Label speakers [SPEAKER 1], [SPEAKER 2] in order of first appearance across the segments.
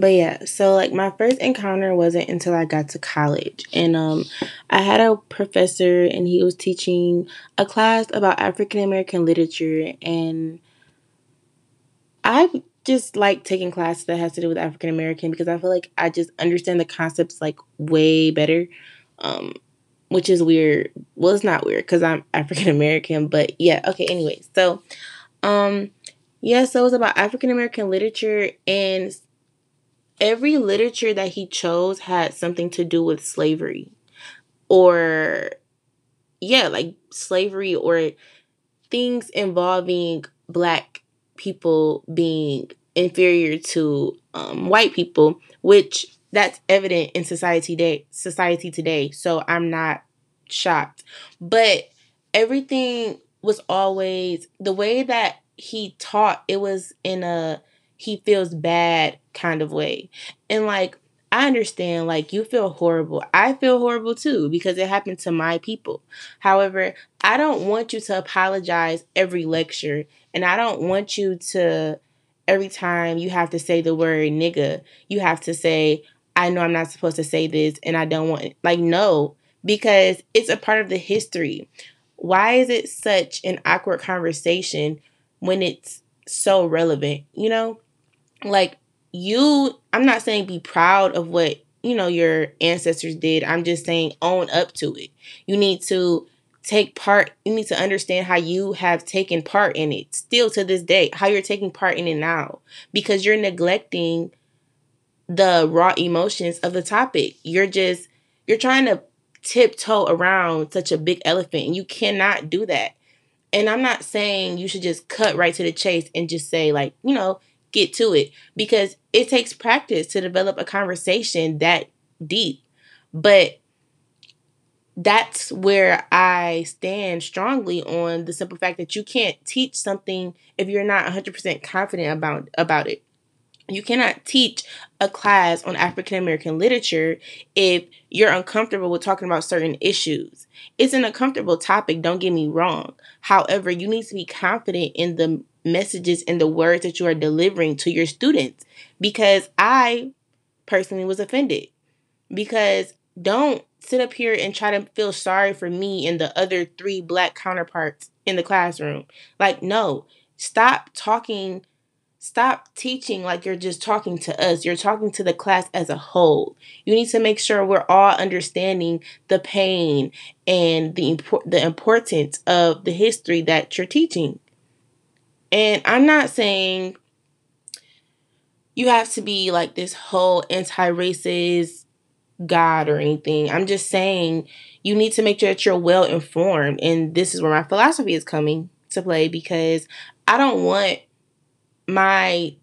[SPEAKER 1] But yeah, so like my first encounter wasn't until I got to college. And um I had a professor and he was teaching a class about African American literature and I just like taking classes that has to do with African American because I feel like I just understand the concepts like way better. Um which is weird. Well, it's not weird cuz I'm African American, but yeah, okay, anyway. So um yeah, so it was about African American literature and every literature that he chose had something to do with slavery or yeah like slavery or things involving black people being inferior to um, white people which that's evident in society today society today. So i'm not shocked. But everything was always the way that he taught it was in a he feels bad kind of way. And like, I understand, like, you feel horrible. I feel horrible too because it happened to my people. However, I don't want you to apologize every lecture, and I don't want you to, every time you have to say the word nigga, you have to say, I know I'm not supposed to say this, and I don't want, like, no, because it's a part of the history. Why is it such an awkward conversation when it's so relevant, you know? Like you i'm not saying be proud of what you know your ancestors did. I'm just saying own up to it. You need to take part you need to understand how you have taken part in it still to this day how you're taking part in it now because you're neglecting the raw emotions of the topic. You're just you're trying to tiptoe around such a big elephant and you cannot do that. And i'm not saying you should just cut right to the chase and just say like you know get to it because it takes practice to develop a conversation that deep. But that's where I stand strongly on the simple fact that you can't teach something if you're not 100% confident about about it. You cannot teach a class on African American literature if you're uncomfortable with talking about certain issues. It's an uncomfortable topic, don't get me wrong. However, you need to be confident in the messages and the words that you are delivering to your students because I personally was offended. Because don't sit up here and try to feel sorry for me and the other three black counterparts in the classroom. Like, no, stop talking, stop teaching like you're just talking to us. You're talking to the class as a whole. You need to make sure we're all understanding the pain and the, import- the importance of the history that you're teaching. And I'm not saying you have to be like this whole anti racist God or anything. I'm just saying you need to make sure that you're well informed. And this is where my philosophy is coming to play because I don't want my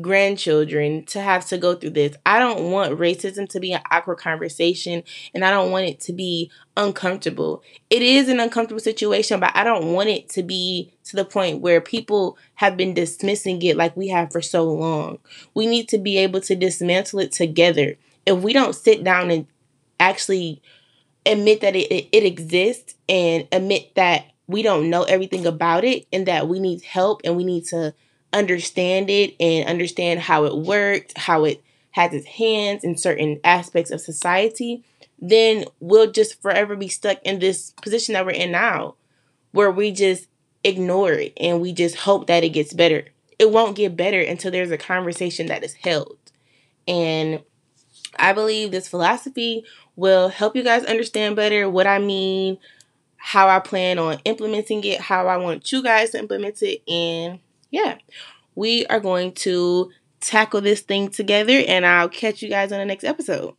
[SPEAKER 1] grandchildren to have to go through this. I don't want racism to be an awkward conversation and I don't want it to be uncomfortable. It is an uncomfortable situation, but I don't want it to be to the point where people have been dismissing it like we have for so long. We need to be able to dismantle it together. If we don't sit down and actually admit that it, it, it exists and admit that we don't know everything about it and that we need help and we need to understand it and understand how it worked, how it has its hands in certain aspects of society, then we'll just forever be stuck in this position that we're in now, where we just ignore it and we just hope that it gets better. It won't get better until there's a conversation that is held. And I believe this philosophy will help you guys understand better what I mean, how I plan on implementing it, how I want you guys to implement it, and yeah, we are going to tackle this thing together, and I'll catch you guys on the next episode.